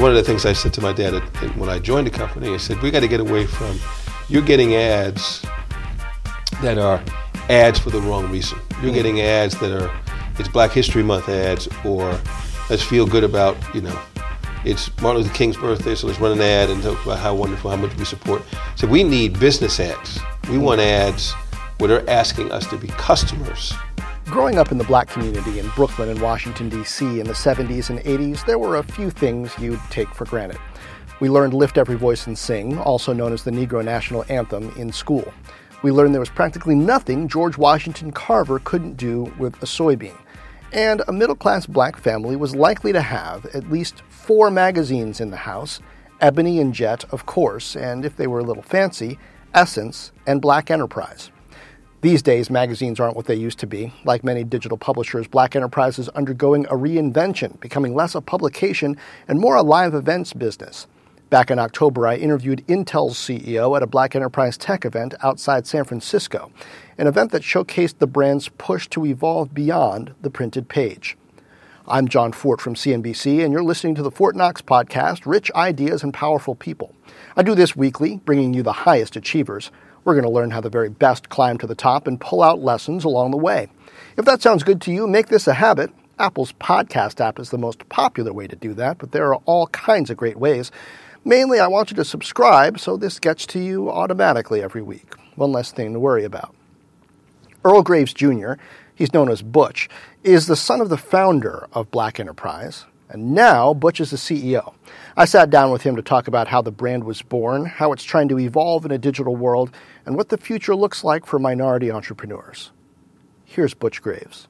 one of the things I said to my dad at, when I joined the company, I said, we got to get away from, you're getting ads that are ads for the wrong reason. You're mm. getting ads that are, it's Black History Month ads, or let's feel good about, you know, it's Martin Luther King's birthday, so let's run an ad and talk about how wonderful, how much we support. So we need business ads. We mm. want ads where they're asking us to be customers. Growing up in the black community in Brooklyn and Washington, D.C. in the 70s and 80s, there were a few things you'd take for granted. We learned Lift Every Voice and Sing, also known as the Negro National Anthem, in school. We learned there was practically nothing George Washington Carver couldn't do with a soybean. And a middle class black family was likely to have at least four magazines in the house Ebony and Jet, of course, and if they were a little fancy, Essence and Black Enterprise. These days, magazines aren't what they used to be. Like many digital publishers, Black Enterprise is undergoing a reinvention, becoming less a publication and more a live events business. Back in October, I interviewed Intel's CEO at a Black Enterprise tech event outside San Francisco, an event that showcased the brand's push to evolve beyond the printed page. I'm Jon Fortt from CNBC, and you're listening to the Fortt Knox podcast Rich Ideas and Powerful People. I do this weekly, bringing you the highest achievers. We're going to learn how the very best climb to the top and pull out lessons along the way. If that sounds good to you, make this a habit. Apple's podcast app is the most popular way to do that, but there are all kinds of great ways. Mainly, I want you to subscribe so this gets to you automatically every week. One less thing to worry about. Earl Graves Jr., he's known as Butch, is the son of the founder of Black Enterprise, and now Butch is the CEO. I sat down with him to talk about how the brand was born, how it's trying to evolve in a digital world, and what the future looks like for minority entrepreneurs. Here's Butch Graves.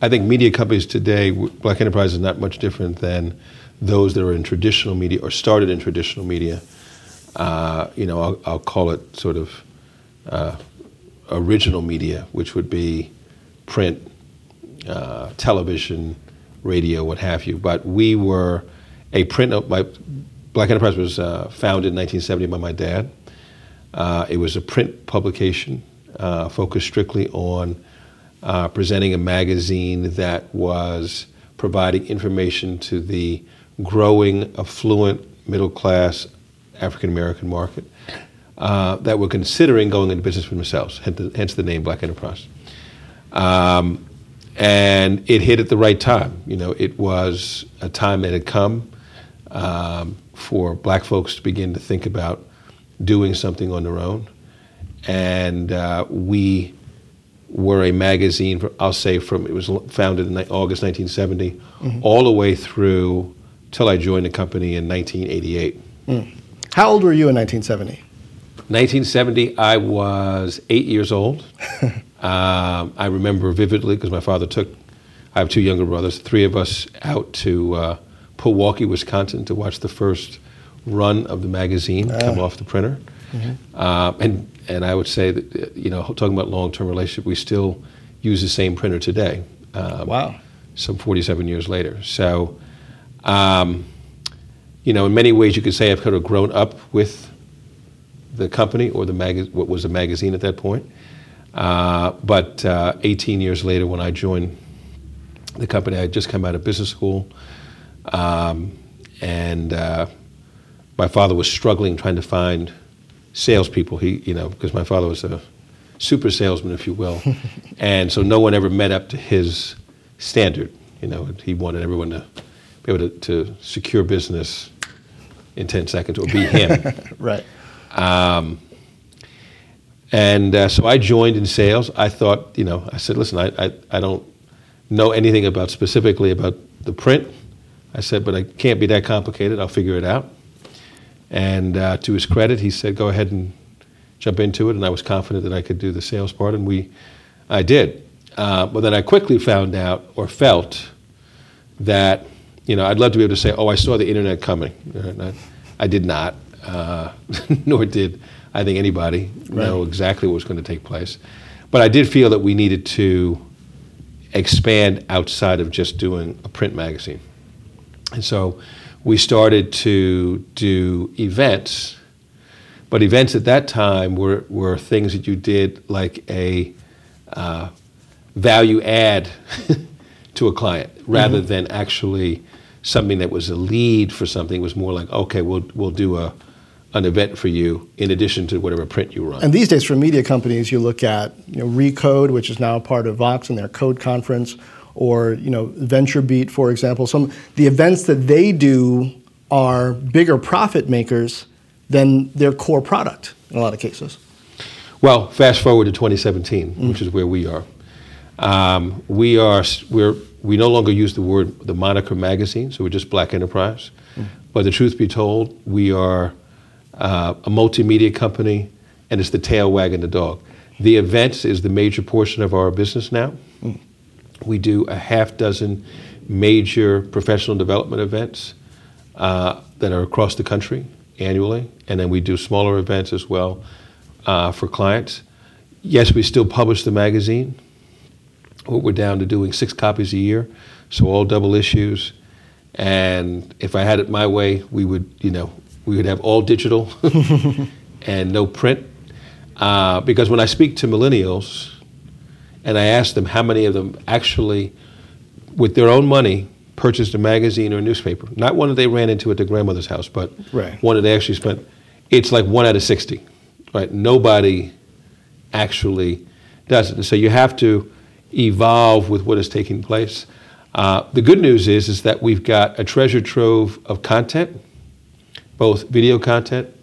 I think media companies today, Black Enterprise is not much different than those that are in traditional media or started in traditional media. Uh, you know, I'll, I'll, call it sort of uh, original media, which would be print, uh, television, radio, what have you. But we were a print. My Black Enterprise was uh, founded in 1970 by my dad. Uh, it was a print publication uh, focused strictly on uh, presenting a magazine that was providing information to the growing, affluent, middle class African American market uh, that were considering going into business for themselves, hence the, name Black Enterprise. Um, and it hit at the right time. You know, it was a time that had come um, for black folks to begin to think about doing something on their own. And uh, we were a magazine, I'll say from, it was founded in August 1970, mm-hmm. all the way through till I joined the company in 1988. Mm. How old were you in 1970? 1970, I was eight years old. um, I remember vividly because my father took, I have two younger brothers, three of us out to uh, Milwaukee, Wisconsin to watch the first run of the magazine come ah. off the printer. Mm-hmm. Uh, and, and I would say that, you know, talking about long term relationship, we still use the same printer today. Um, wow. Some 47 years later. So, um, you know, in many ways, you could say I've kind of grown up with the company or the mag- what was a magazine at that point. Uh, but uh, 18 years later, when I joined the company, I had just come out of business school, um, and uh, my father was struggling trying to find salespeople. He, you know, because my father was a super salesman, if you will, and so no one ever met up to his standard. You know, he wanted everyone to be able to, to secure business in 10 seconds or be him. right. Um, and uh, so I joined in sales. I thought, you know, I said, listen, I, I, I don't know anything about specifically about the print. I said, but I can't be that complicated. I'll figure it out. And uh, to his credit, he said, go ahead and jump into it. And I was confident that I could do the sales part, and we, I did. Uh, but then I quickly found out or felt that you know, I'd love to be able to say, oh, I saw the internet coming. I, I did not, uh, nor did I think anybody right. know exactly what was going to take place. But I did feel that we needed to expand outside of just doing a print magazine. And so we started to do events, but events at that time were, were things that you did like a uh, value add to a client rather mm-hmm. than actually something that was a lead for something. It was more like, okay, we'll we'll do a an event for you in addition to whatever print you run. And these days, for media companies, you look at you know, Recode, which is now part of Vox and their Code conference, or you know, VentureBeat, for example. Some the events that they do are bigger profit makers than their core product in a lot of cases. Well, fast forward to 2017, mm. which is where we are. Um, we are we're we no longer use the word the moniker magazine, so we're just Black Enterprise. Mm. But the truth be told, we are uh, a multimedia company, and it's the tail wagging the dog. The events is the major portion of our business now. Mm. We do a half dozen major professional development events uh, that are across the country annually, and then we do smaller events as well uh, for clients. Yes, we still publish the magazine. What we're down to doing six copies a year, so all double issues. And if I had it my way, we would, you know, we would have all digital and no print. Uh, because when I speak to millennials, and I asked them how many of them actually, with their own money, purchased a magazine or a newspaper. Not one that they ran into at their grandmother's house, but right. one that they actually spent. It's like one out of 60, right? Nobody actually does it. so you have to evolve with what is taking place. Uh, the good news is, is that we've got a treasure trove of content, both video content,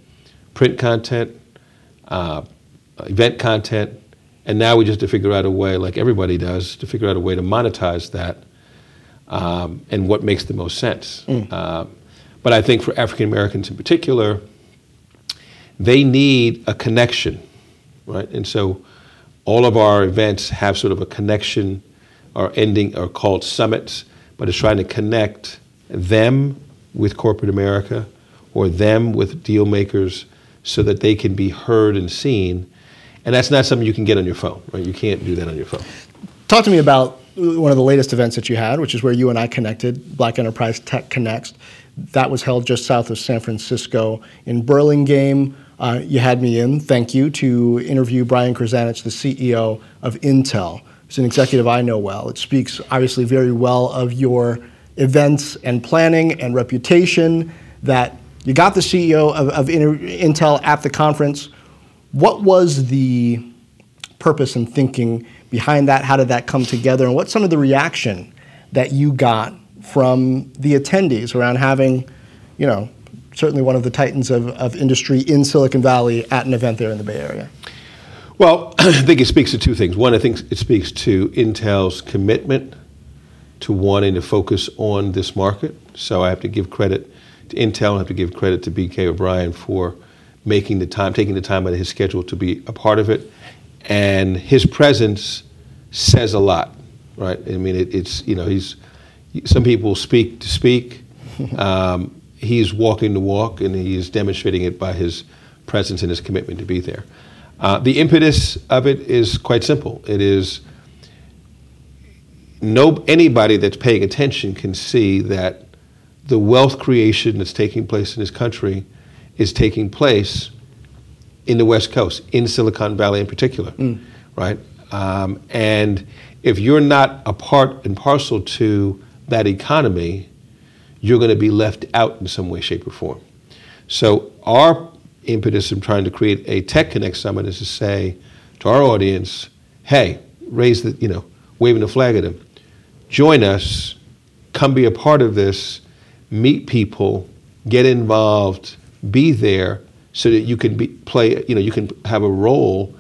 print content, uh, event content, and now we just have to figure out a way, like everybody does, to figure out a way to monetize that um, and what makes the most sense. Mm. Uh, but I think for African Americans in particular, they need a connection, right? And so all of our events have sort of a connection or ending or called summits, but it's trying to connect them with corporate America or them with deal makers so that they can be heard and seen. And that's not something you can get on your phone, right? You can't do that on your phone. Talk to me about one of the latest events that you had, which is where you and I connected, Black Enterprise Tech Connects. That was held just south of San Francisco in Burlingame. Uh, you had me in, thank you, to interview Brian Krzanich, the CEO of Intel. It's an executive I know well. It speaks obviously very well of your events and planning and reputation that you got the CEO of, of Intel at the conference. What was the purpose and thinking behind that? How did that come together? And what's some of the reaction that you got from the attendees around having, you know, certainly one of the titans of, of industry in Silicon Valley at an event there in the Bay Area? Well, I think it speaks to two things. One, I think it speaks to Intel's commitment to wanting to focus on this market. So I have to give credit to Intel, I have to give credit to BK O'Brien for making the time, taking the time out of his schedule to be a part of it and his presence says a lot, right? I mean, it, it's you know he's some people speak to speak. Um, he's walking the walk, and he's demonstrating it by his presence and his commitment to be there. Uh, the impetus of it is quite simple. It is no anybody that's paying attention can see that the wealth creation that's taking place in this country is taking place in the West Coast, in Silicon Valley in particular, mm. right? Um, and if you're not a part and parcel to that economy, you're going to be left out in some way, shape, or form. So our impetus in trying to create a Tech Connect Summit is to say to our audience, hey, raise the, you know, waving the flag at them. Join us, come be a part of this, meet people, get involved, be there, so that you can be, play, you know, you can have a role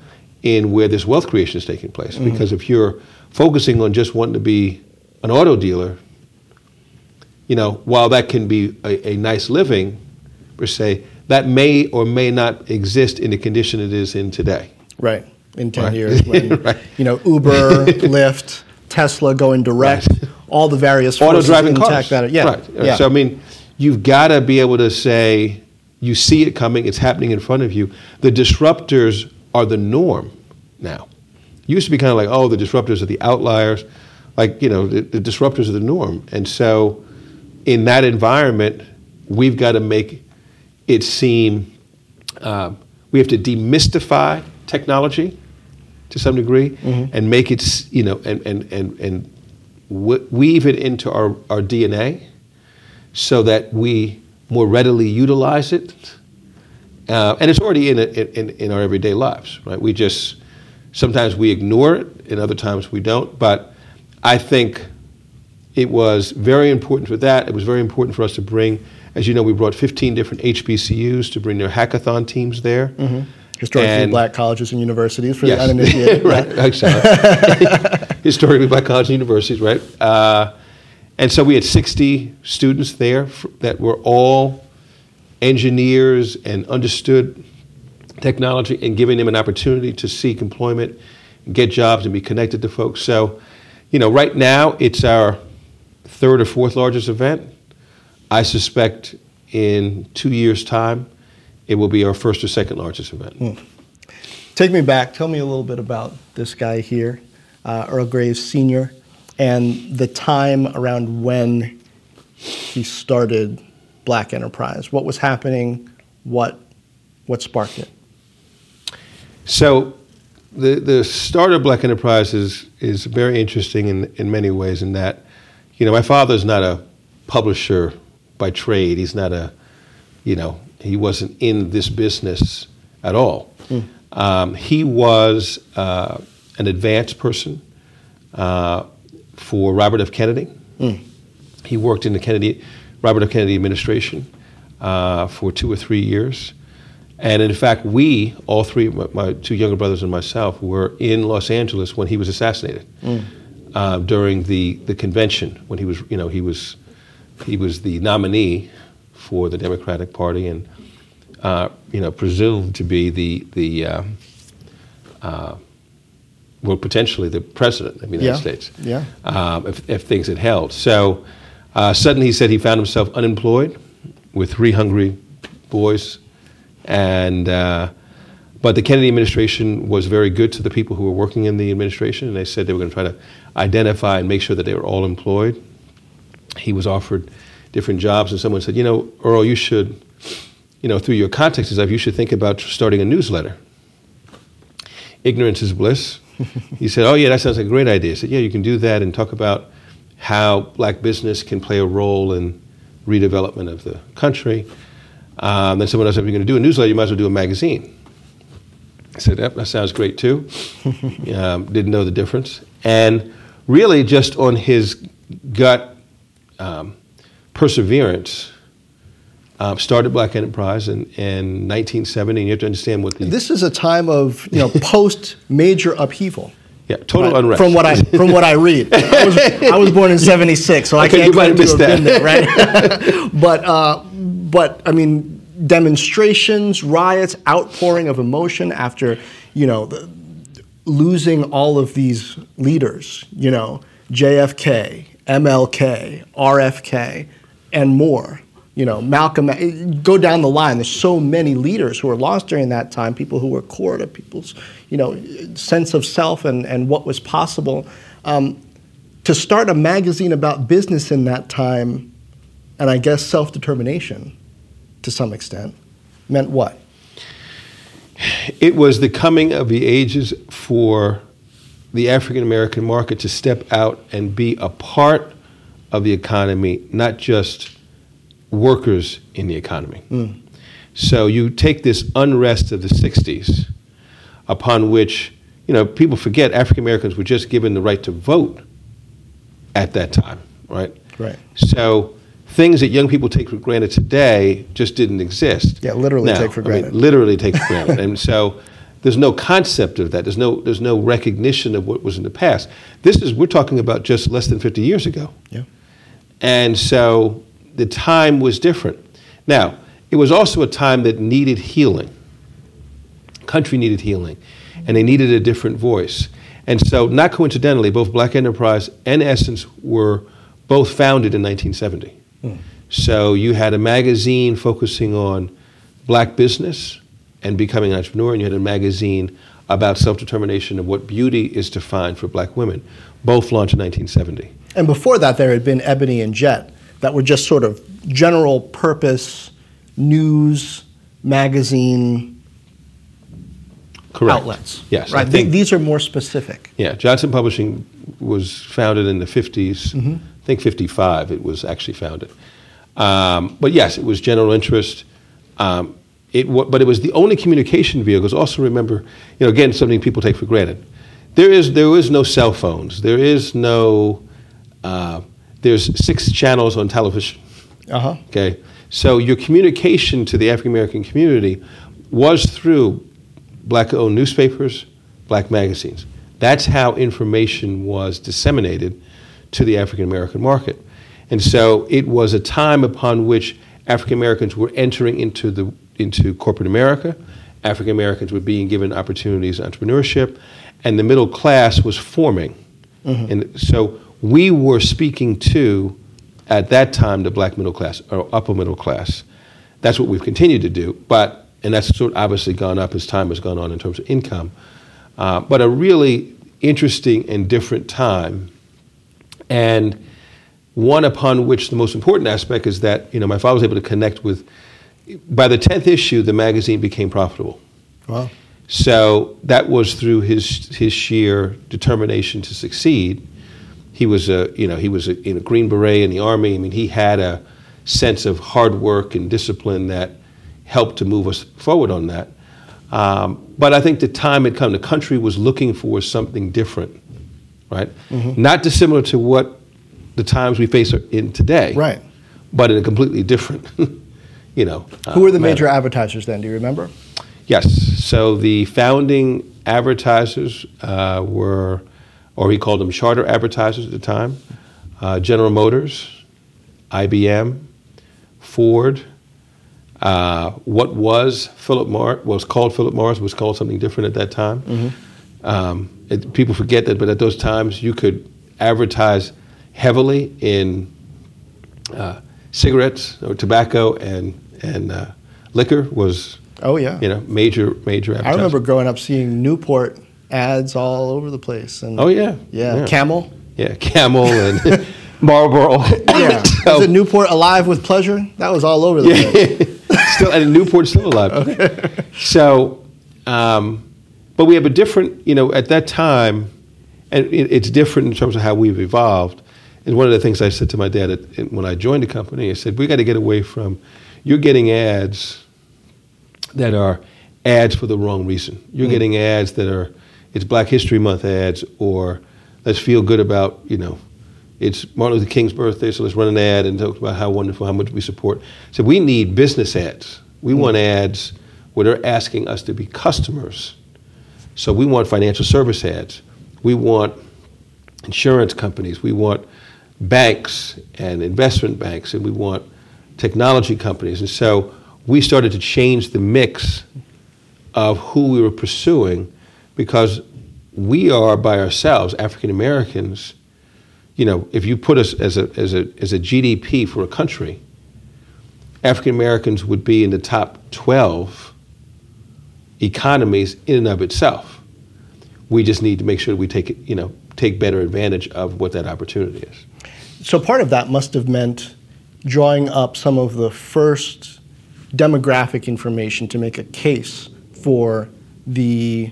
in where this wealth creation is taking place. Mm-hmm. Because if you're focusing on just wanting to be an auto dealer, you know, while that can be a, a nice living, per se, that may or may not exist in the condition it is in today. Right. In 10 right. years, when, right. you know, Uber, Lyft, Tesla going direct, right. all the various auto driving cars. Tech that are, yeah. Right. Yeah. So I mean, you've got to be able to say, you see it coming, it's happening in front of you. The disruptors are the norm now. It used to be kind of like, oh, the disruptors are the outliers. Like, you know, the, the disruptors are the norm. And so, in that environment, we've got to make it seem, um, we have to demystify technology to some degree mm-hmm. and make it, you know, and, and, and, and weave it into our, our DNA so that we more readily utilize it. Uh, and it's already in, in, in our everyday lives, right? We just, sometimes we ignore it, and other times we don't. But I think it was very important for that. It was very important for us to bring, as you know, we brought 15 different HBCUs to bring their hackathon teams there. Mm-hmm. Historically And- black colleges and universities for Yes. the uninitiated. right, exactly. Historically black colleges and universities, right? Uh, and so we had 60 students there that were all engineers and understood technology and giving them an opportunity to seek employment, get jobs, and be connected to folks. So, you know, right now it's our third or fourth largest event. I suspect in two years' time, it will be our first or second largest event. Take me back. Tell me a little bit about this guy here, uh, Earl Graves Sr., and the time around when he started Black Enterprise. What was happening? What, what sparked it? So, the the start of Black Enterprise is, is very interesting in, in many ways. In that, you know, my father's not a publisher by trade. He's not a, you know, he wasn't in this business at all. Um, he was uh, an advanced person uh, for Robert F. Kennedy. He worked in the Kennedy, Robert F. Kennedy administration uh, for two or three years. And in fact, we, all three, my, my two younger brothers and myself, were in Los Angeles when he was assassinated uh, during the, the convention when he was, you know, he was, he was the nominee for the Democratic Party and, uh, you know, presumed to be the, the uh, potentially the president of the United Yeah, States yeah. um, if, if things had held. So uh, suddenly he said he found himself unemployed with three hungry boys. And, uh, but the Kennedy administration was very good to the people who were working in the administration, and they said they were going to try to identify and make sure that they were all employed. He was offered different jobs, and someone said, You know, Earl, you should, you know, through your contacts and stuff, you should think about starting a newsletter. Ignorance is bliss. he said, Oh, yeah, that sounds like a great idea. I said, Yeah, you can do that and talk about how black business can play a role in redevelopment of the country. Um, then someone else said, If you're going to do a newsletter, you might as well do a magazine. I said, That, that sounds great too. um, didn't know the difference. And really, just on his gut um, perseverance, um, started Black Enterprise in, in 1970. And you have to understand what the This is a time of you know post major upheaval. yeah, total Right? unrest. From what I from what I read, I was, I was born in '76, so I can't claim to have been that. there, right? but uh, but I mean, demonstrations, riots, outpouring of emotion after you know the, losing all of these leaders, you know, JFK, MLK, RFK, and more. You know, Malcolm, go down the line. There's so many leaders who were lost during that time, people who were core to people's, you know, sense of self and, and what was possible. Um, to start a magazine about business in that time, and I guess self determination to some extent, meant what? It was the coming of the ages for the African American market to step out and be a part of the economy, not just workers in the economy. So you take this unrest of the 60s, upon which, you know, people forget African Americans were just given the right to vote at that time, right? Right. So things that young people take for granted today just didn't exist. Yeah, literally Now, take for I mean, granted. literally take for granted. and so there's no concept of that. There's no there's no recognition of what was in the past. This is we're talking about just less than 50 years ago. Yeah. And so the time was different. Now, it was also a time that needed healing. Country needed healing, and they needed a different voice. And so, not coincidentally, both Black Enterprise and Essence were both founded in 1970. Hmm. So, you had a magazine focusing on black business and becoming an entrepreneur, and you had a magazine about self determination of what beauty is defined for black women. Both launched in 1970. And before that, there had been Ebony and Jet that were just sort of general purpose news magazine Correct. outlets. Yes. Right. I think, Th- These are more specific. yeah, Johnson Publishing was founded in the 50s. I think 55 it was actually founded. Um, but yes, it was general interest. Um, it, wa- but it was the only communication vehicles. Also, remember, you know, again, something people take for granted. There is there is no cell phones. There is no. Uh, there's six channels on television. Uh huh. Okay, so your communication to the African American community was through black-owned newspapers, black magazines. That's how information was disseminated to the African American market, and so it was a time upon which African Americans were entering into the into corporate America. African Americans were being given opportunities in entrepreneurship, and the middle class was forming. And so we were speaking to, at that time, the black middle class or upper middle class. That's what we've continued to do, but and that's sort of obviously gone up as time has gone on in terms of income. Uh, but a really interesting and different time, and one upon which the most important aspect is that you know my father was able to connect with. By the tenth issue, the magazine became profitable. Wow. So that was through his his sheer determination to succeed. He was a you know he was a, in a Green Beret in the army. I mean he had a sense of hard work and discipline that helped to move us forward on that. Um, but I think the time had come. The country was looking for something different, right? Not dissimilar to what the times we face are in today, Right. But in a completely different, you know. Who were the uh, major advertisers then? Do you remember? Yes. So the founding advertisers uh, were, or he called them charter advertisers at the time, uh, General Motors, IBM, Ford. Uh, what was Philip Morris was called Philip Morris was called something different at that time. Um, it, people forget that, but at those times you could advertise heavily in uh, cigarettes or tobacco and and uh, liquor was Oh yeah. you know major major I remember growing up seeing Newport ads all over the place. And Oh yeah, yeah, Camel. yeah, Camel and Marlboro. Yeah. So- Was it Newport Alive with Pleasure? That was all over the place. still and Newport's still alive. Okay. So, um, but we have a different, you know, at that time, and it, it's different in terms of how we've evolved. And one of the things I said to my dad at, when I joined the company, I said, we got to get away from, you're getting ads that are ads for the wrong reason. You're getting ads that are, it's Black History Month ads, or let's feel good about, you know, it's Martin Luther King's birthday, so let's run an ad and talk about how wonderful, how much we support. So we need business ads. We hmm. want ads where they're asking us to be customers. So we want financial service ads. We want insurance companies. We want banks and investment banks, and we want technology companies. And so we started to change the mix of who we were pursuing because we are by ourselves, African Americans. You know, if you put us as a, as a, as a GDP for a country, African Americans would be in the top 12 economies in and of itself. We just need to make sure we take you know, take better advantage of what that opportunity is. So part of that must have meant drawing up some of the first demographic information to make a case for the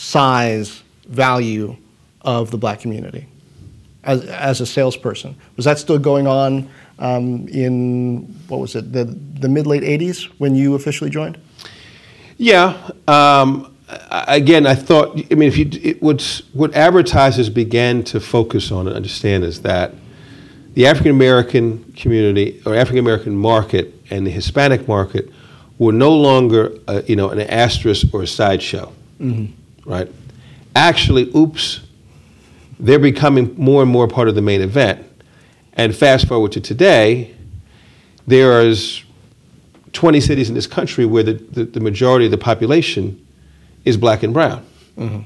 size value of the black community as, as a salesperson. Was that still going on um, in, what was it, the, the mid late 80s when you officially joined? Yeah. Um, again, I thought. I mean, if you it, what's what advertisers began to focus on and understand is that the African American community or African American market and the Hispanic market were no longer, uh, you know, an asterisk or a sideshow, right? Actually, oops, they're becoming more and more part of the main event. And fast forward to today, there is 20 cities in this country where the, the, the majority of the population is black and brown. Mm-hmm.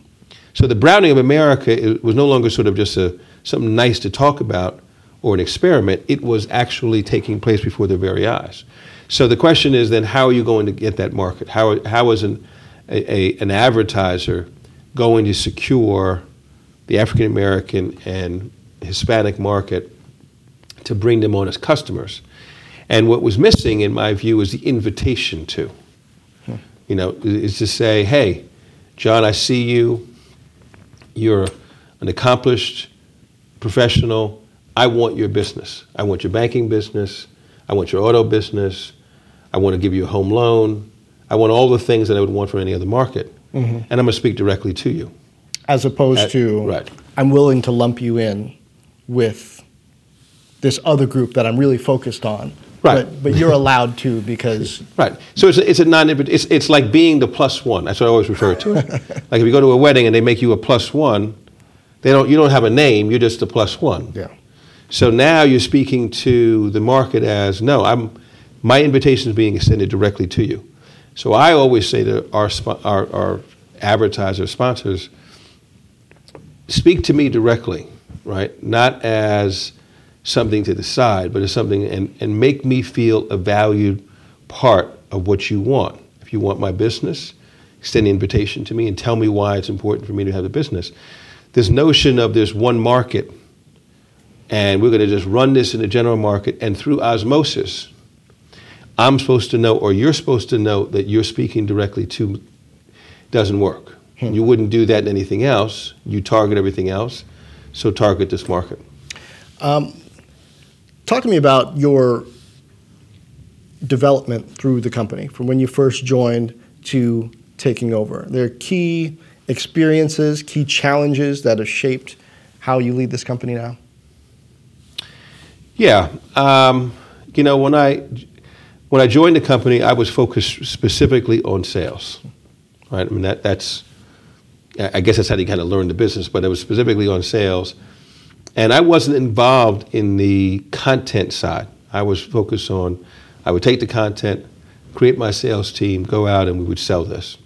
So the browning of America was no longer sort of just a, something nice to talk about or an experiment. It was actually taking place before their very eyes. So the question is then, how are you going to get that market? How, how is an, a, a, an advertiser going to secure the African American and Hispanic market to bring them on as customers? And what was missing, in my view, is the invitation to. Hmm. You know, is to say, hey, John, I see you. You're an accomplished professional. I want your business. I want your banking business. I want your auto business. I want to give you a home loan. I want all the things that I would want from any other market. Mm-hmm. And I'm going to speak directly to you. As opposed At, to, right. I'm willing to lump you in with this other group that I'm really focused on. Right. But, but you're allowed to because. Right. So it's a, it's a non it's, it's like being the plus one. That's what I always refer to it. like if you go to a wedding and they make you a plus one, they don't, you don't have a name, you're just a plus one. Yeah. So now you're speaking to the market as no, I'm, my invitation is being extended directly to you. So I always say to our, our, our advertisers, sponsors, speak to me directly, right? Not as something to the side, but as something and, and make me feel a valued part of what you want. If you want my business, extend the invitation to me and tell me why it's important for me to have the business. This notion of there's one market and we're going to just run this in the general market and through osmosis, I'm supposed to know or you're supposed to know that you're speaking directly to doesn't work. Hmm. You wouldn't do that in anything else. You target everything else, so target this market. Um, Talk to me about your development through the company, from when you first joined to taking over. There are key experiences, key challenges that have shaped how you lead this company now. Yeah, um, you know when I when I joined the company, I was focused specifically on sales. Right, I mean that that's I guess that's how you kind of learn the business, but it was specifically on sales and I wasn't involved in the content side. I was focused on, I would take the content, create my sales team, go out, and we would sell this.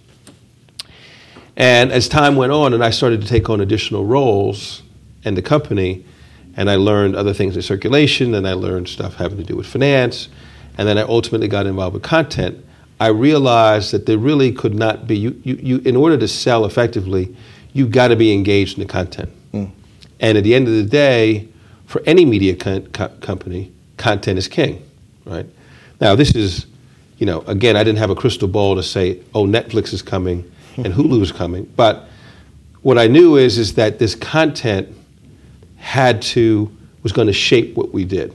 And as time went on, and I started to take on additional roles in the company, and I learned other things in circulation, and I learned stuff having to do with finance, and then I ultimately got involved with content. I realized that there really could not be, you, you, you in order to sell effectively, you've got to be engaged in the content. Mm. And at the end of the day, for any media co- company, content is king, right? Now, this is, you know, again, I didn't have a crystal ball to say, oh, Netflix is coming and Hulu is coming. But what I knew is, is that this content had to, was going to shape what we did.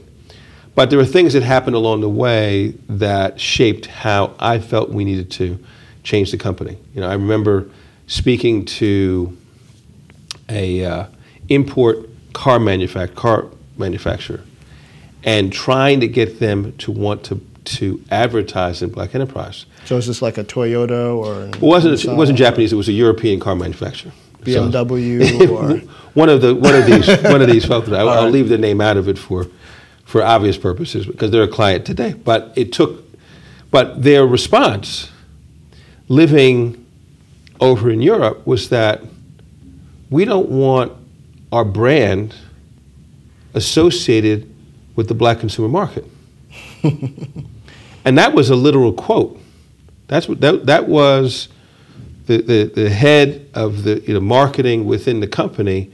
But there were things that happened along the way that shaped how I felt we needed to change the company. You know, I remember speaking to a, uh, import car manufact- car manufacturer and trying to get them to want to to advertise in Black Enterprise. So is this like a Toyota or? It wasn't. It wasn't Japanese. It was a European car manufacturer. BMW so, or one of the one of these one of these folks. I, will right. leave the name out of it for for obvious purposes because they're a client today. But it took, but their response, living over in Europe, was that we don't want our brand associated with the black consumer market. and that was a literal quote. That's what that, that was the, the, the head of the you know, marketing within the company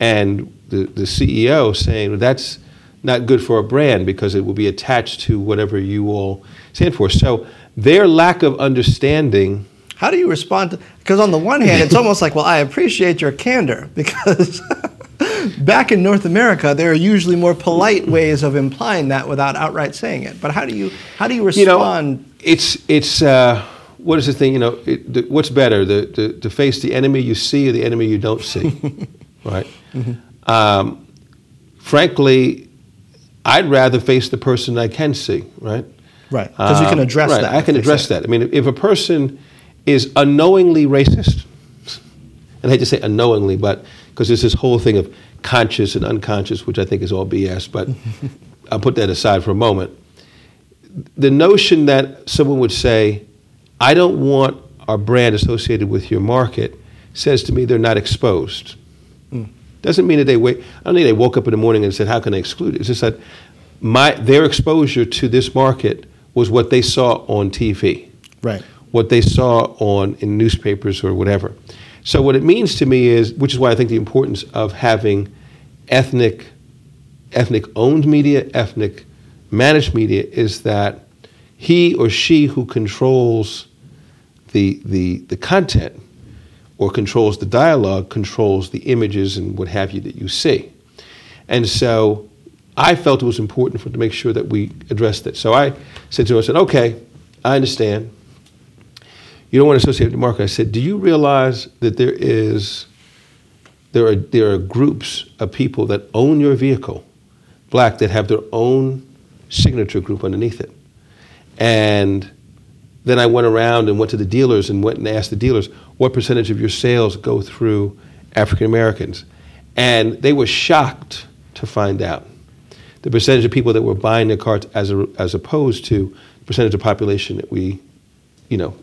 and the, the CEO saying that's not good for a brand because it will be attached to whatever you all stand for. So their lack of understanding how do you respond to because on the one hand it's almost like well i appreciate your candor because back in North America, there are usually more polite ways of implying that without outright saying it. But how do you how do you respond? You know, it's it's uh, what is the thing? You know, it, the, what's better, the, the, to face the enemy you see or the enemy you don't see, right? Mm-hmm. Um, frankly, I'd rather face the person I can see, right? Right, because um, you can um, address right, that. I can address that. I mean, if a person is unknowingly racist, and I hate to say unknowingly, but because there's this whole thing of conscious and unconscious, which I think is all BS, but I'll put that aside for a moment. The notion that someone would say, I don't want our brand associated with your market, says to me they're not exposed. Doesn't mean that they wait. I don't think they woke up in the morning and said, "How can I exclude it?" It's just that my their exposure to this market was what they saw on TV, right? What they saw on in newspapers or whatever. So what it means to me is, which is why I think the importance of having ethnic, ethnic owned media, ethnic managed media, is that he or she who controls the, the, the content or controls the dialogue controls the images and what have you that you see. And so I felt it was important for to make sure that we addressed it. So I said to him, I said, okay, I understand. You don't want to associate with the market. I said, do you realize that there is there are there are groups of people that own your vehicle, black, that have their own signature group underneath it. And then I went around and went to the dealers and went and asked the dealers, what percentage of your sales go through African Americans? And they were shocked to find out the percentage of people that were buying their cars as, a, as opposed to the percentage of population that we, you know,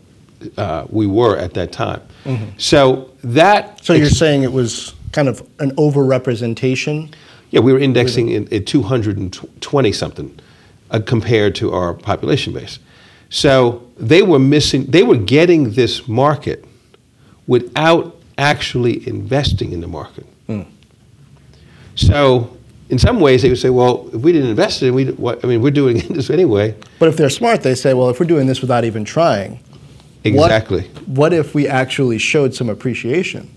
uh, we were at that time. Mm-hmm. So that. So you're ex- saying it was kind of an overrepresentation? Yeah, we were indexing in, at 220 something uh, compared to our population base. So they were missing, they were getting this market without actually investing in the market. Mm. So in some ways they would say, well, if we didn't invest in it, we, what, I mean, we're doing this anyway. But if they're smart, they say, well, if we're doing this without even trying, exactly. What, what if we actually showed some appreciation?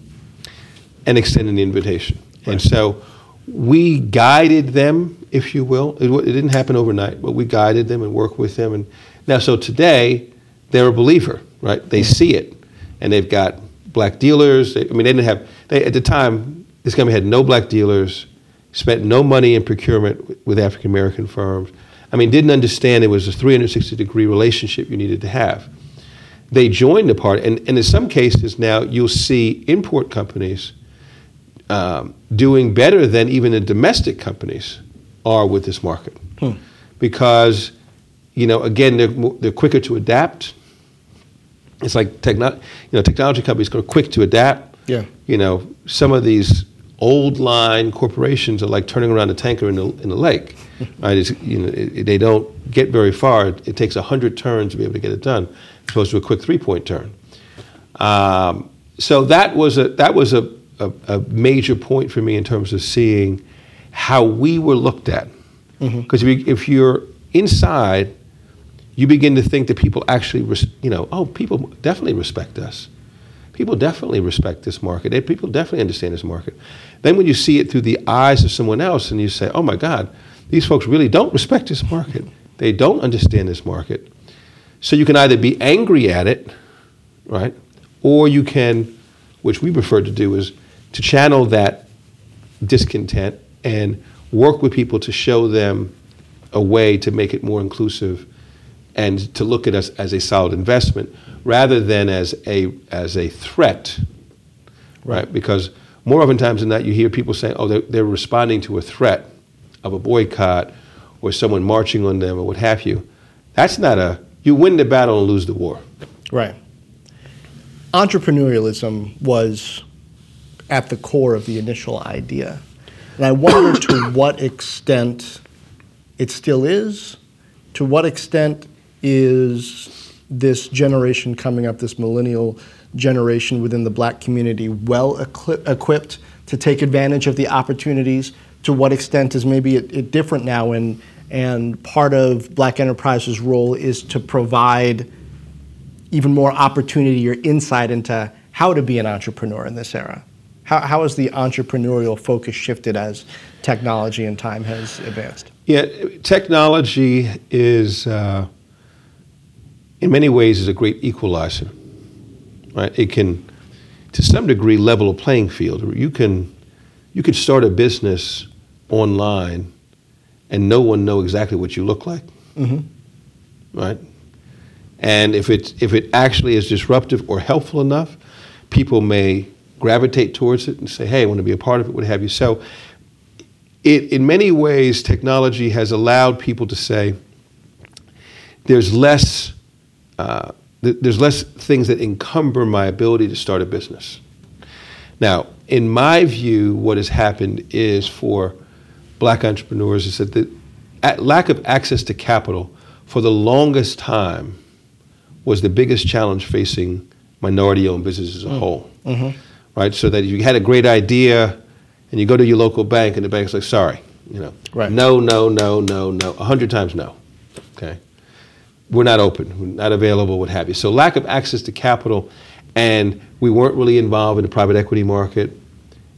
And extended the invitation. Right. And so we guided them, if you will. It, it, didn't happen overnight, but we guided them and worked with them. And now, so today, they're a believer, right? They mm-hmm. see it, and they've got black dealers. I mean, they didn't have. They, at the time, this company had no black dealers, spent no money in procurement with African American firms. I mean, didn't understand it was a 360 degree relationship you needed to have. They joined the party, and, and in some cases now you'll see import companies um, doing better than even the domestic companies are with this market. Hmm. Because, you know, again, they're, they're quicker to adapt. It's like techno- you know, technology companies are quick to adapt. Yeah. You know, some of these old line corporations are like turning around a tanker in the, in the lake. right? It's, you know, it, they don't get very far. It, it takes 100 turns to be able to get it done, as opposed to a quick three point turn. Um, so that was a, that was a, a, a, major point for me in terms of seeing how we were looked at. Because mm-hmm. if, you, if you're inside, you begin to think that people actually, res- you know, oh, people definitely respect us. People definitely respect this market. People definitely understand this market. Then when you see it through the eyes of someone else and you say, oh my God, these folks really don't respect this market. They don't understand this market. So you can either be angry at it, right? Or you can, which we prefer to do, is to channel that discontent and work with people to show them a way to make it more inclusive and to look at us as a solid investment rather than as a as a threat right? Because more often times than not, you hear people saying oh they're, they're responding to a threat of a boycott or someone marching on them or what have you. That's not a you win the battle and lose the war. Right. Entrepreneurialism was at the core of the initial idea. And I wonder to what extent it still is, to what extent is this generation coming up, this millennial generation within the black community, well equipped to take advantage of the opportunities? To what extent is maybe it, it different now? And, and part of Black Enterprise's role is to provide even more opportunity or insight into how to be an entrepreneur in this era. How, how has the entrepreneurial focus shifted as technology and time has advanced? Yeah, technology is, uh, in many ways, is a great equalizer. Right? It can, to some degree, level a playing field. You can, you can start a business online, and no one know exactly what you look like. Mm-hmm. Right? And if it if it actually is disruptive or helpful enough, people may gravitate towards it and say, hey, I want to be a part of it, what have you. So, it, in many ways, technology has allowed people to say there's less, uh, th- there's less things that encumber my ability to start a business. Now, in my view, what has happened is for black entrepreneurs is that the lack of access to capital for the longest time was the biggest challenge facing minority-owned businesses as a mm. whole. Mm-hmm right? So that if you had a great idea and you go to your local bank and the bank's like, sorry, you know, right. no, no, no, no, no, a hundred times no, okay? We're not open, we're not available, what have you. So lack of access to capital and we weren't really involved in the private equity market,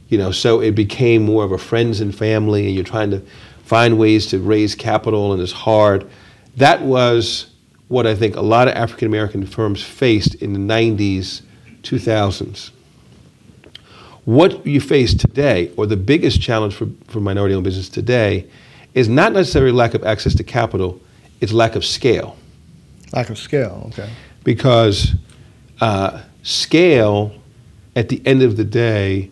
you know, so it became more of a friends and family and you're trying to find ways to raise capital and it's hard. That was what I think a lot of African American firms faced in the 90s, 2000s. What you face today, or the biggest challenge for, for minority owned business today, is not necessarily lack of access to capital, it's lack of scale. Lack of scale, okay. Because uh, scale, at the end of the day,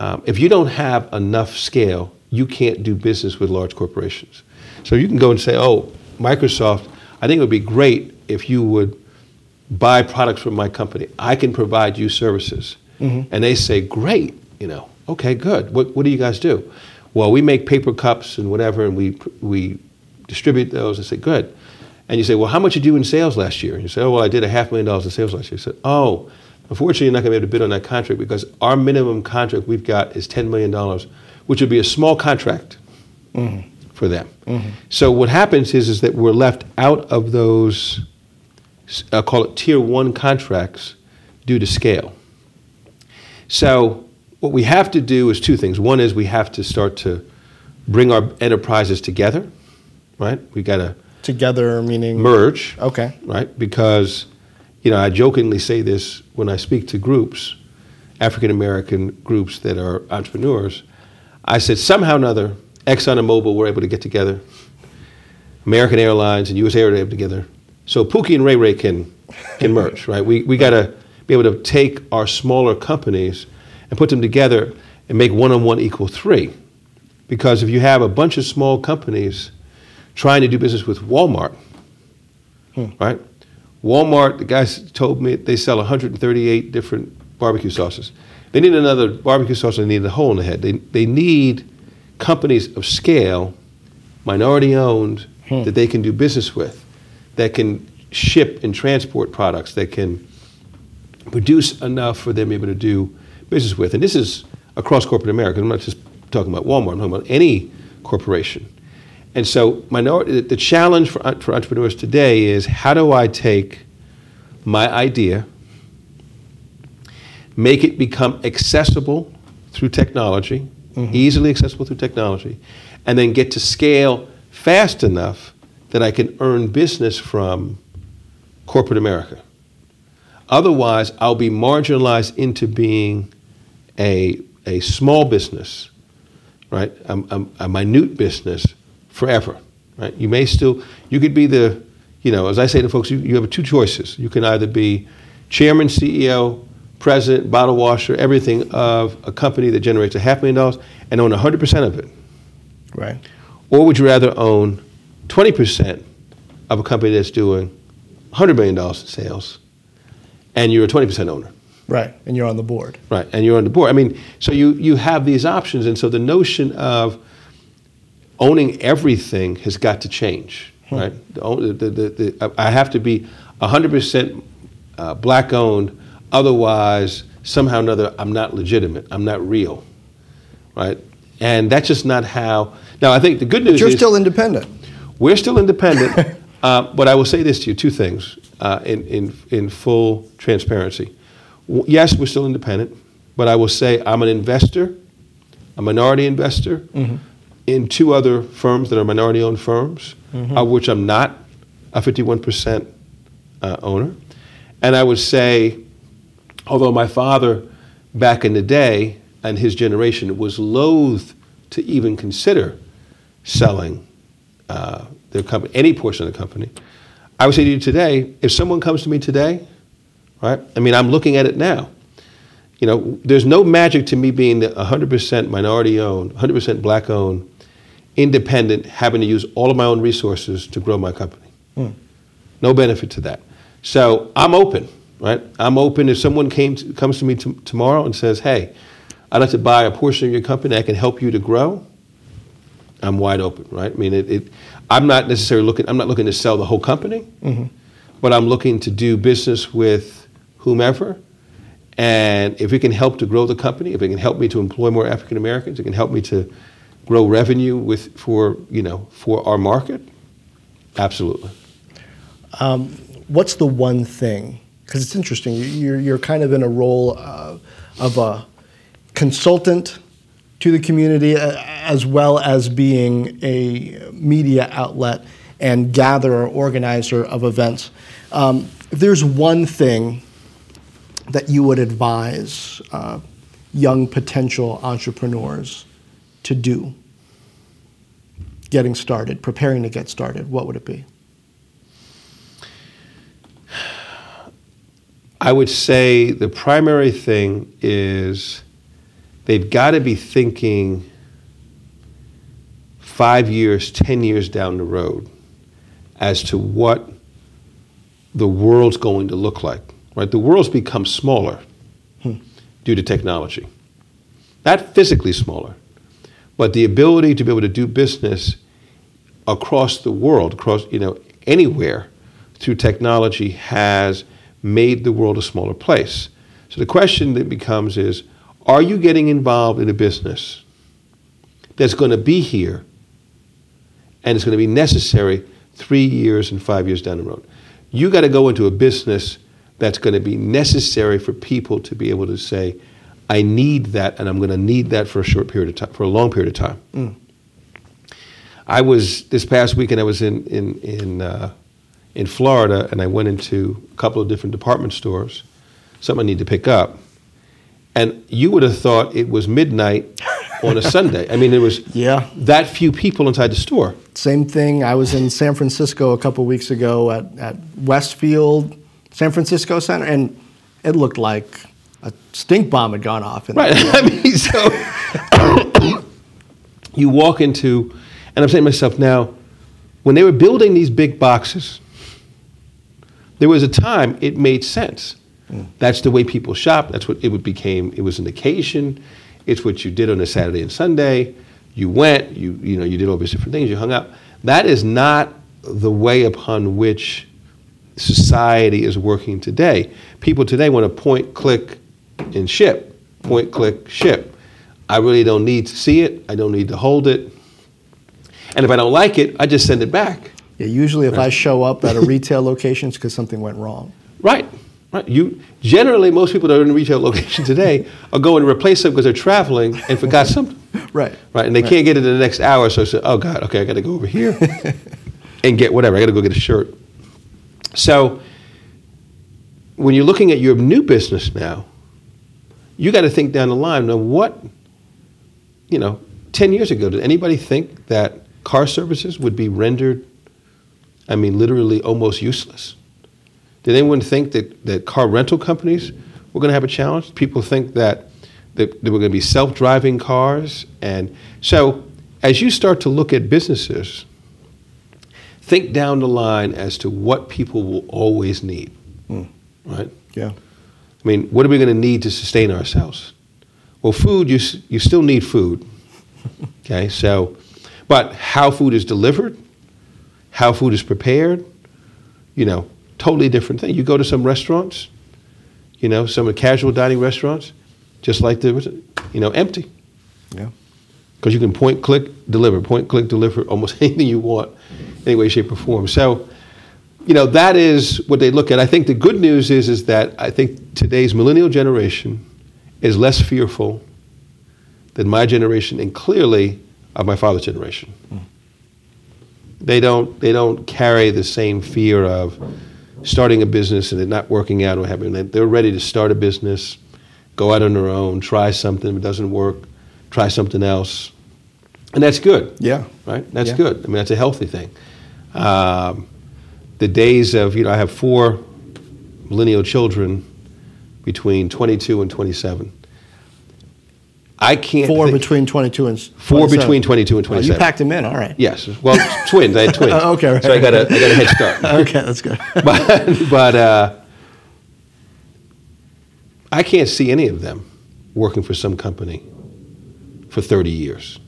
um, if you don't have enough scale, you can't do business with large corporations. So you can go and say, oh, Microsoft, I think it would be great if you would buy products from my company. I can provide you services. Mm-hmm. And they say, great, you know, okay, good. What, what do you guys do? Well, we make paper cups and whatever, and we, we distribute those. I say, good. And you say, well, how much did you do in sales last year? And you say, oh, well, I did a half million dollars in sales last year. You said, oh, unfortunately, you're not going to be able to bid on that contract because our minimum contract we've got is $10 million, which would be a small contract mm-hmm. for them. Mm-hmm. So what happens is, is that we're left out of those, I'll call it tier one contracts due to scale. So what we have to do is two things. One is we have to start to bring our enterprises together, right? We've got to together meaning merge. Okay. Right? Because you know, I jokingly say this when I speak to groups, African American groups that are entrepreneurs. I said somehow or another, Exxon and Mobil were able to get together. American Airlines and US Air were able to together. So Pookie and Ray Ray can can merge, right? We we got to be able to take our smaller companies and put them together and make one on one equal three. Because if you have a bunch of small companies trying to do business with Walmart, hmm. right? Walmart, the guys told me they sell 138 different barbecue sauces. They need another barbecue sauce, and they need a hole in the head. They, they need companies of scale, minority owned, hmm. that they can do business with, that can ship and transport products, that can produce enough for them to be able to do business with. And this is across corporate America. I'm not just talking about Walmart, I'm talking about any corporation. And so, minority, the challenge for, for entrepreneurs today is how do I take my idea, make it become accessible through technology, mm-hmm. easily accessible through technology, and then get to scale fast enough that I can earn business from corporate America. Otherwise, I'll be marginalized into being a, a small business, right? A, a, a minute business forever, right? You may still, you could be the, you know, as I say to folks, you, you have two choices. You can either be chairman, CEO, president, bottle washer, everything of a company that generates a half million dollars and own 100% of it. Right. Or would you rather own 20% of a company that's doing $100 million in sales and you're a 20% owner? Right, and you're on the board. Right, and you're on the board. I mean, so you, you have these options, and so the notion of owning everything has got to change, hmm. right? The, the, the, I have to be 100% uh, black owned, otherwise, somehow or another, I'm not legitimate, I'm not real, right? And that's just not how. Now, I think the good news but you're is. still independent. We're still independent, uh, but I will say this to you two things uh, in, in, in full transparency. Yes, we're still independent, but I will say I'm an investor, a minority investor. Mm-hmm in two other firms that are minority owned firms, mm-hmm. of which I'm not a 51% uh, owner. And I would say, although my father back in the day and his generation was loath to even consider selling uh, their company, any portion of the company, I would say to you today, if someone comes to me today, right? I mean, I'm looking at it now you know, there's no magic to me being 100% minority owned, 100% black owned, independent, having to use all of my own resources to grow my company. Mm. No benefit to that. So I'm open, right? I'm open. If someone came to, comes to me t- tomorrow and says, "Hey, I'd like to buy a portion of your company. I can help you to grow," I'm wide open, right? I mean, it, it I'm not necessarily looking. I'm not looking to sell the whole company, mm-hmm. but I'm looking to do business with whomever and if it can help to grow the company, if it can help me to employ more African Americans, it can help me to grow revenue with for you know for our market, absolutely. Um, what's the one thing? Because it's interesting. You're you're kind of in a role uh, of a consultant to the community uh, as well as being a media outlet and gatherer, organizer of events. Um, if there's one thing that you would advise uh, young potential entrepreneurs to do getting started, preparing to get started, what would it be? I would say the primary thing is they've got to be thinking five years, 10 years down the road as to what the world's going to look like. Right? The world's become smaller hmm. due to technology. Not physically smaller, but the ability to be able to do business across the world, across you know anywhere through technology has made the world a smaller place. So the question that becomes is are you getting involved in a business that's going to be here and it's going to be necessary three years and five years down the road? You got to go into a business that's going to be necessary for people to be able to say, I need that, and I'm going to need that for a short period of time, for a long period of time. Mm. I was this past weekend. I was in in in uh, in Florida, and I went into a couple of different department stores, something I need to pick up, and you would have thought it was midnight on a Sunday. I mean, there was yeah that few people inside the store. Same thing. I was in San Francisco a couple weeks ago at, at Westfield, San Francisco Center, and it looked like a stink bomb had gone off. right. I mean, so you walk into, and I'm saying to myself now, when they were building these big boxes, there was a time it made sense. Mm. That's the way people shop. That's what it became. It was an occasion. It's what you did on a Saturday and Sunday. You went. You you know you did all these different things. You hung out. That is not the way upon which society is working today. People today want to point, click, and ship. Point, click, ship. I really don't need to see it. I don't need to hold it. And if I don't like it, I just send it back. Yeah, usually if I show up at a retail location, it's because something went wrong. Right. Right. You generally most people that are in a retail location today are going to replace them because they're traveling and forgot something. right. Right. And they right. can't get it in the next hour, so say, oh God, okay, I got to go over here and get whatever. I got to go get a shirt. So when you're looking at your new business now, you got to think down the line. Now, what, you know, ten years ago, did anybody think that car services would be rendered I mean, literally almost useless. Did anyone think that, that car rental companies were going to have a challenge? People think that, that there were going to be self driving cars. And so, as you start to look at businesses, think down the line as to what people will always need. Mm. Right? Yeah. I mean, what are we going to need to sustain ourselves? Well, food, you, you still need food. okay, so, but how food is delivered, how food is prepared, you know, totally different thing. You go to some restaurants, you know, some casual dining restaurants, just like the, you know, empty. Yeah. Because you can point, click, deliver, point, click, deliver almost anything you want, any way, shape, or form. So, you know, that is what they look at. I think the good news is, is that I think today's millennial generation is less fearful than my generation and clearly of my father's generation. Mm they don't they don't carry the same fear of starting a business and it not working out or having they're ready to start a business, go out on their own, try something, if it doesn't work, try something else. And that's good. Yeah. Right? That's yeah. good. I mean that's a healthy thing. Um, the days of, you know, I have four millennial children between 22 and 27 I can't. Four think, between 22 and 27. Four between 22 and 27. Oh, you packed them in, all right. Yes. Well, twins. I had twins. Uh, okay, right. So I got a, I got a head start. okay, that's good. but but uh, I can't see any of them working for some company for 30 years.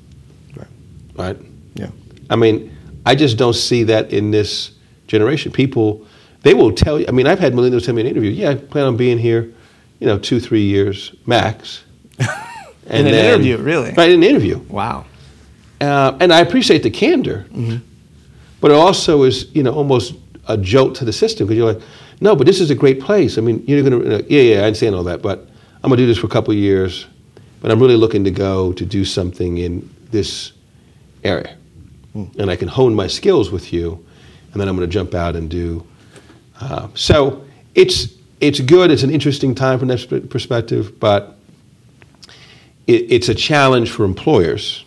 Right. Right? Yeah. I mean, I just don't see that in this generation. People, they will tell you. I mean, I've had millennials tell me in an interview, yeah, I plan on being here, you know, two, three years max. And in an then, interview, really? Right, in an interview. Wow. Uh, and I appreciate the candor, mm-hmm. but it also is, you know, almost a jolt to the system because you're like, no, but this is a great place. I mean, you're going to, yeah, yeah, I understand all that, but I'm going to do this for a couple of years. but I'm really looking to go to do something in this area. Mm. And I can hone my skills with you, and then I'm going to jump out and do. Uh, so it's, it's good, it's an interesting time from that perspective, but it, it's a challenge for employers.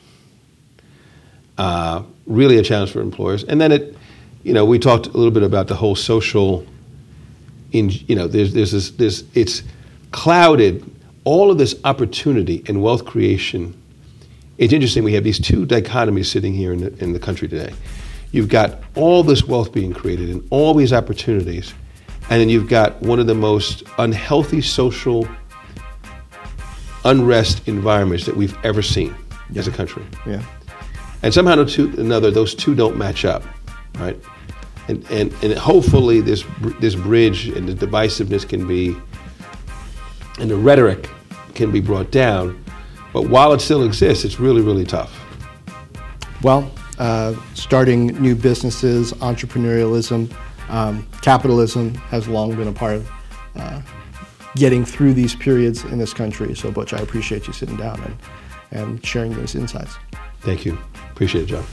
Uh, really a challenge for employers. And then it, you know, we talked a little bit about the whole social. In you know, there's there's this, this it's clouded all of this opportunity and wealth creation. It's interesting. We have these two dichotomies sitting here in the, in the country today. You've got all this wealth being created and all these opportunities, and then you've got one of the most unhealthy social unrest environments that we've ever seen yeah. as a country. Yeah. And somehow or another, those two don't match up, right? And, and, and hopefully this, this bridge and the divisiveness can be, and the rhetoric can be brought down. But while it still exists, it's really, really tough. Well, uh, starting new businesses, entrepreneurialism, um, capitalism has long been a part of uh, getting through these periods in this country. So, Butch, I appreciate you sitting down and, and sharing those insights. Thank you. Appreciate it, Jon.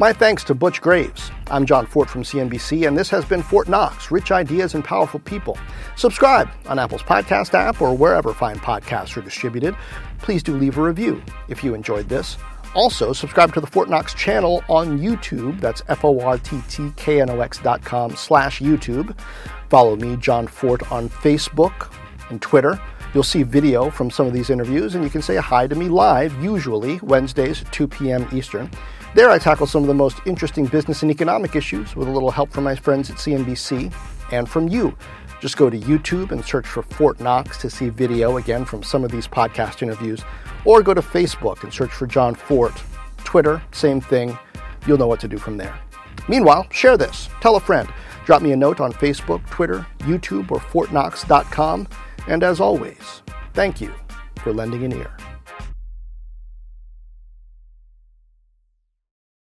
My thanks to Butch Graves. I'm Jon Fortt from CNBC, and this has been Fortt Knox Rich Ideas and Powerful People. Subscribe on Apple's podcast app or wherever fine podcasts are distributed. Please do leave a review if you enjoyed this. Also, subscribe to the Fortt Knox channel on YouTube. That's F-O-R-T-T-K-N-O-X dot com slash YouTube. Follow me, Jon Fortt, on Facebook and Twitter. You'll see video from some of these interviews, and you can say hi to me live, usually Wednesdays at 2 p.m. Eastern. There, I tackle some of the most interesting business and economic issues with a little help from my friends at CNBC and from you. Just go to YouTube and search for Fortt Knox to see video again from some of these podcast interviews, or go to Facebook and search for Jon Fortt. Twitter, same thing. You'll know what to do from there. Meanwhile, share this, tell a friend, drop me a note on Facebook, Twitter, YouTube, or forttknox.com. And as always, thank you for lending an ear.